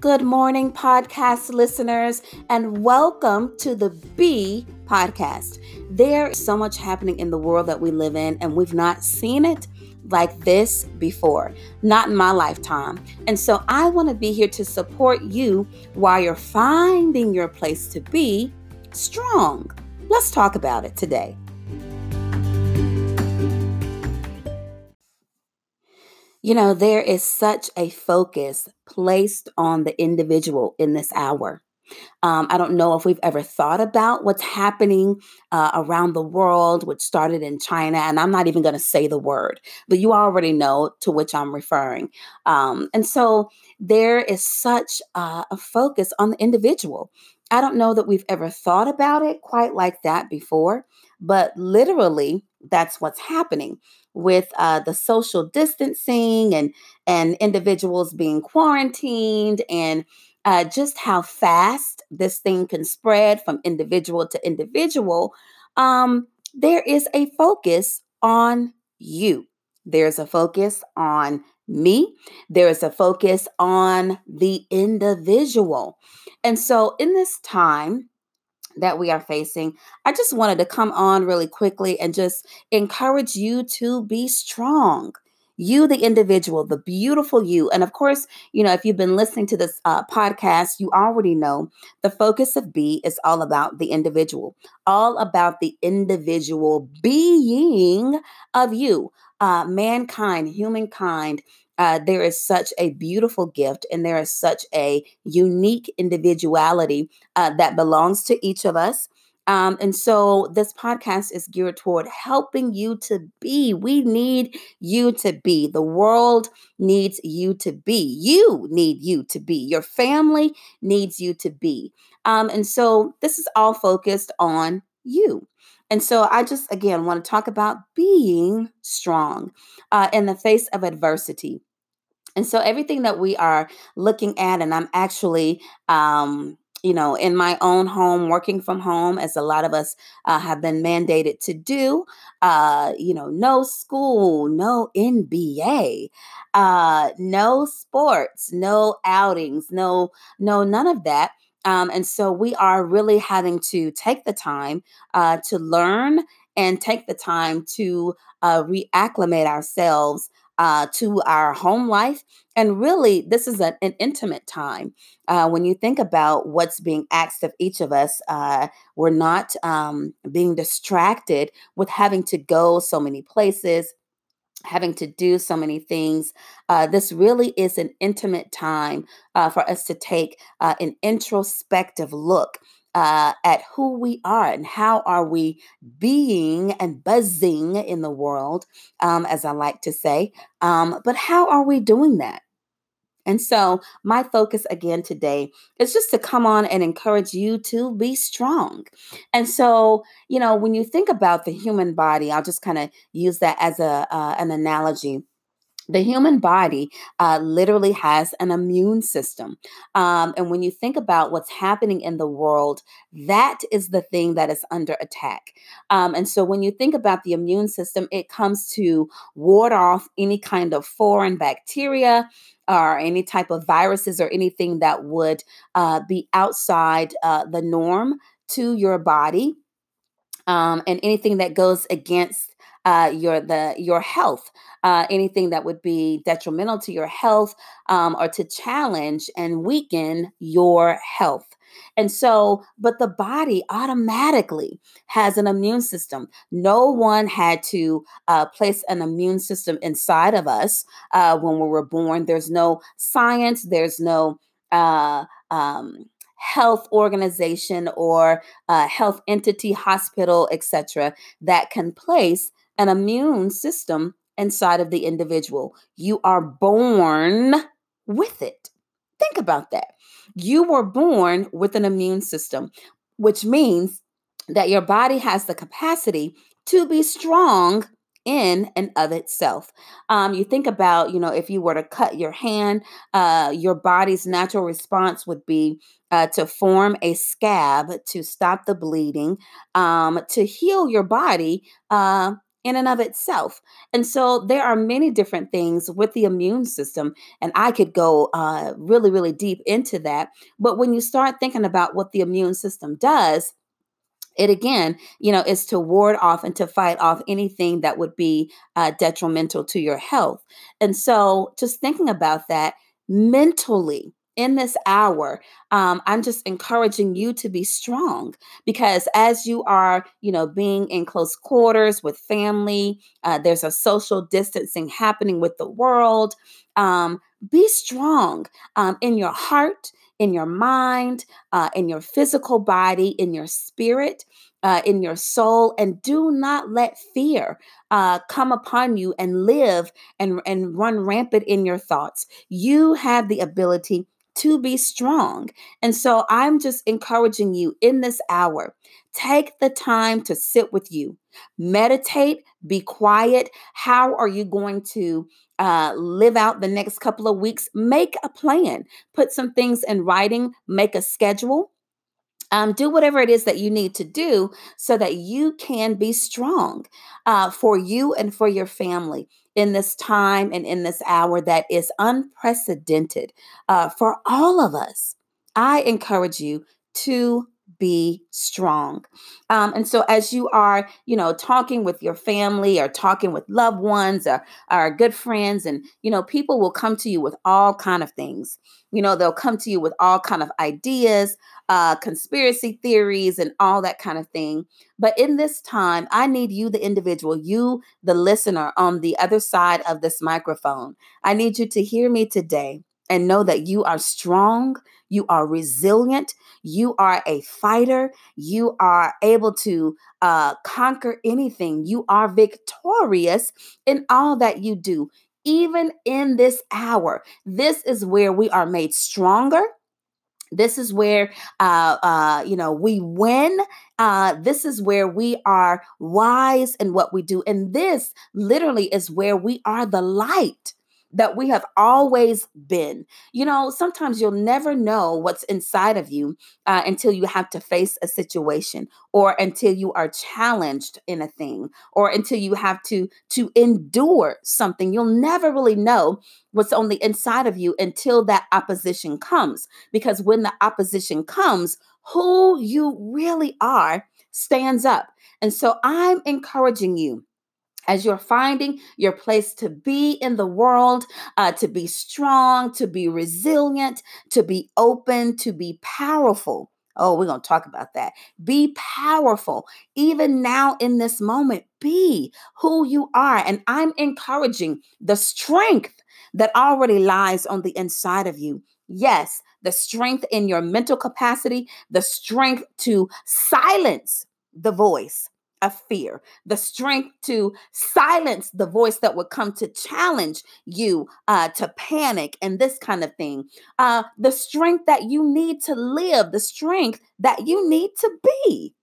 Good morning, podcast listeners, and welcome to the BE podcast. There's so much happening in the world that we live in, and we've not seen it like this before, not in my lifetime. And so I want to be here to support you while you're finding your place to be strong. Let's talk about it today. You know, there is such a focus placed on the individual in this hour. Um, I don't know if we've ever thought about what's happening uh, around the world, which started in China, and I'm not even going to say the word, but you already know to which I'm referring. Um, and so there is such a focus on the individual. I don't know that we've ever thought about it quite like that before, but literally, that's what's happening with uh, the social distancing and and individuals being quarantined and uh, just how fast this thing can spread from individual to individual. Um, there is a focus on you. There's a focus on me. There is a focus on the individual. And so, in this time, that we are facing, I just wanted to come on really quickly and just encourage you to be strong. You, the individual, the beautiful you. And of course, you know, if you've been listening to this uh, podcast, you already know the focus of BE is all about the individual, all about the individual being of you, uh, mankind, humankind, uh, there is such a beautiful gift and there is such a unique individuality uh, that belongs to each of us. Um, and so this podcast is geared toward helping you to be. We need you to be. The world needs you to be. You need you to be. Your family needs you to be. Um, and so this is all focused on you. And so I just, again, want to talk about being strong uh, in the face of adversity. And so everything that we are looking at, and I'm actually, um, you know, in my own home, working from home, as a lot of us uh, have been mandated to do, uh, you know, no school, no NBA, uh, no sports, no outings, no, no, none of that. Um, and so we are really having to take the time uh, to learn and take the time to uh, reacclimate ourselves uh, to our home life. And really, this is an, an intimate time. Uh, when you think about what's being asked of each of us, uh, we're not um, being distracted with having to go so many places, having to do so many things. Uh, this really is an intimate time uh, for us to take uh, an introspective look uh, at who we are and how are we being and buzzing in the world, um, as I like to say. Um, but how are we doing that? And so, my focus again today is just to come on and encourage you to be strong. And so, you know, when you think about the human body, I'll just kind of use that as a uh, an analogy the human body uh, literally has an immune system. Um, and when you think about what's happening in the world, that is the thing that is under attack. Um, and so when you think about the immune system, it comes to ward off any kind of foreign bacteria or any type of viruses or anything that would uh, be outside uh, the norm to your body. Um, and anything that goes against uh, your the your health, uh, anything that would be detrimental to your health um, or to challenge and weaken your health. And so, but the body automatically has an immune system. No one had to uh, place an immune system inside of us uh, when we were born. There's no science, there's no uh, um, health organization or uh, health entity, hospital, etc., that can place an immune system inside of the individual. You are born with it. Think about that. You were born with an immune system, which means that your body has the capacity to be strong in and of itself. Um, you think about, you know, if you were to cut your hand, uh, your body's natural response would be uh, to form a scab to stop the bleeding, um, to heal your body. Uh, in and of itself. And so there are many different things with the immune system, and I could go uh, really, really deep into that. But when you start thinking about what the immune system does, it again, you know, is to ward off and to fight off anything that would be uh, detrimental to your health. And so, just thinking about that mentally, in this hour, um, I'm just encouraging you to be strong because as you are, you know, being in close quarters with family, uh, there's a social distancing happening with the world. Um, be strong um, in your heart, in your mind, uh, in your physical body, in your spirit. Uh, in your soul, and do not let fear uh, come upon you and live and, and run rampant in your thoughts. You have the ability to be strong. And so I'm just encouraging you in this hour, take the time to sit with you, meditate, be quiet. How are you going to uh, live out the next couple of weeks? Make a plan, put some things in writing, make a schedule. Um, do whatever it is that you need to do so that you can be strong uh, for you and for your family in this time and in this hour that is unprecedented uh, for all of us. I encourage you to be strong. Um, and so as you are, you know, talking with your family or talking with loved ones or, or good friends, and you know, people will come to you with all kind of things. You know, they'll come to you with all kind of ideas, uh, conspiracy theories, and all that kind of thing. But in this time, I need you, the individual, you, the listener on the other side of this microphone. I need you to hear me today and know that you are strong, you are resilient, you are a fighter, you are able to uh, conquer anything, you are victorious in all that you do. Even in this hour, this is where we are made stronger. This is where, uh, uh, you know, we win. Uh, this is where we are wise in what we do. And this literally is where we are the light that we have always been. You know, sometimes you'll never know what's inside of you uh, until you have to face a situation or until you are challenged in a thing or until you have to to endure something. You'll never really know what's on the inside of you until that opposition comes because when the opposition comes, who you really are stands up. And so I'm encouraging you as you're finding your place to be in the world, uh, to be strong, to be resilient, to be open, to be powerful. Oh, we're going to talk about that. Be powerful. Even now in this moment, be who you are. And I'm encouraging the strength that already lies on the inside of you. Yes, the strength in your mental capacity, the strength to silence the voice of fear, the strength to silence the voice that would come to challenge you uh, to panic and this kind of thing, uh, the strength that you need to live, the strength that you need to be.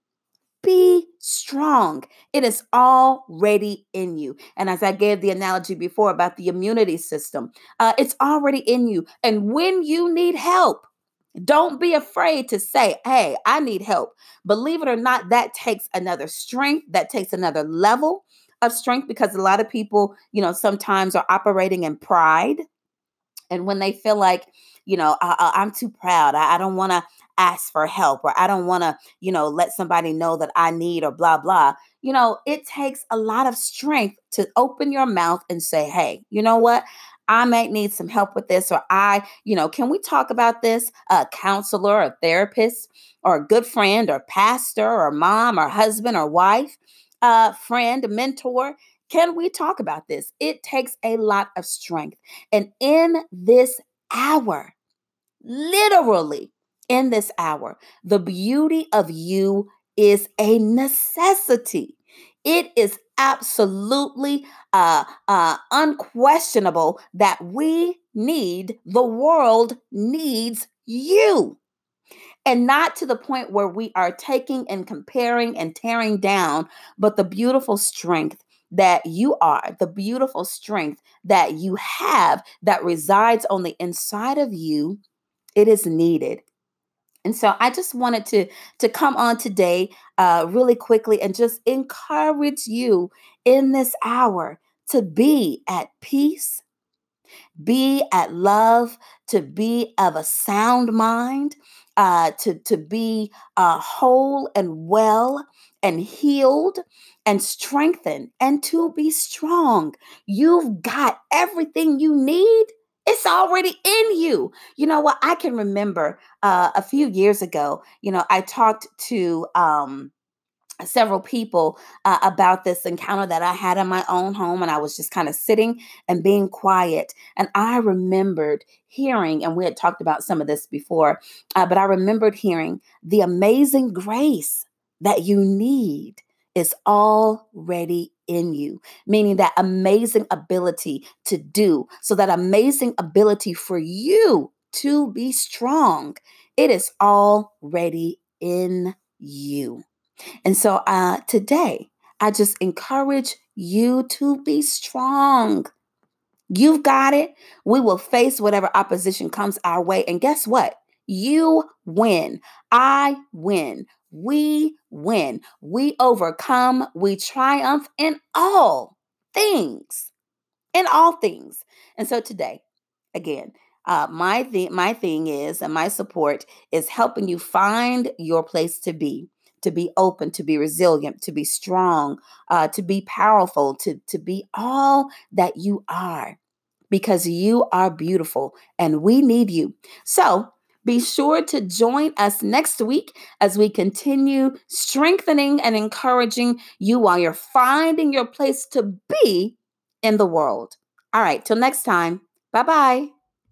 Be strong. It is already in you. And as I gave the analogy before about the immunity system, uh, it's already in you. And when you need help, don't be afraid to say, Hey, I need help. Believe it or not, that takes another strength, that takes another level of strength because a lot of people, you know, sometimes are operating in pride. And when they feel like, you know, I, am too proud, I, I don't want to ask for help, or I don't want to, you know, let somebody know that I need, or blah, blah. You know, it takes a lot of strength to open your mouth and say, hey, you know what? I might need some help with this, or I, you know, can we talk about this? A counselor, a therapist, or a good friend, or pastor, or mom, or husband, or wife, a friend, a mentor. Can we talk about this? It takes a lot of strength. And in this hour, literally in this hour, the beauty of you is a necessity. It is absolutely uh, uh, unquestionable that we need, the world needs you. And not to the point where we are taking and comparing and tearing down, but the beautiful strength that you are, the beautiful strength that you have that resides on the inside of you, it is needed. And so I just wanted to to come on today uh, really quickly and just encourage you in this hour to be at peace, be at love, to be of a sound mind, uh, to, to be uh, whole and well and healed and strengthened and to be strong. You've got everything you need. It's already in you. You know what? I can remember uh, a few years ago, you know, I talked to, um, several people uh, about this encounter that I had in my own home. And I was just kind of sitting and being quiet. And I remembered hearing, and we had talked about some of this before, uh, but I remembered hearing the amazing grace that you need is already in you, meaning that amazing ability to do. So, that amazing ability for you to be strong, it is already in you. And so uh, today, I just encourage you to be strong. You've got it. We will face whatever opposition comes our way. And guess what? You win. I win. We win. We overcome. We triumph in all things. In all things. And so today, again, uh, my thing, my thing is, and my support is helping you find your place to be to be open, to be resilient, to be strong, uh, to be powerful, to, to be all that you are because you are beautiful and we need you. So be sure to join us next week as we continue strengthening and encouraging you while you're finding your place to be in the world. All right, till next time. Bye bye.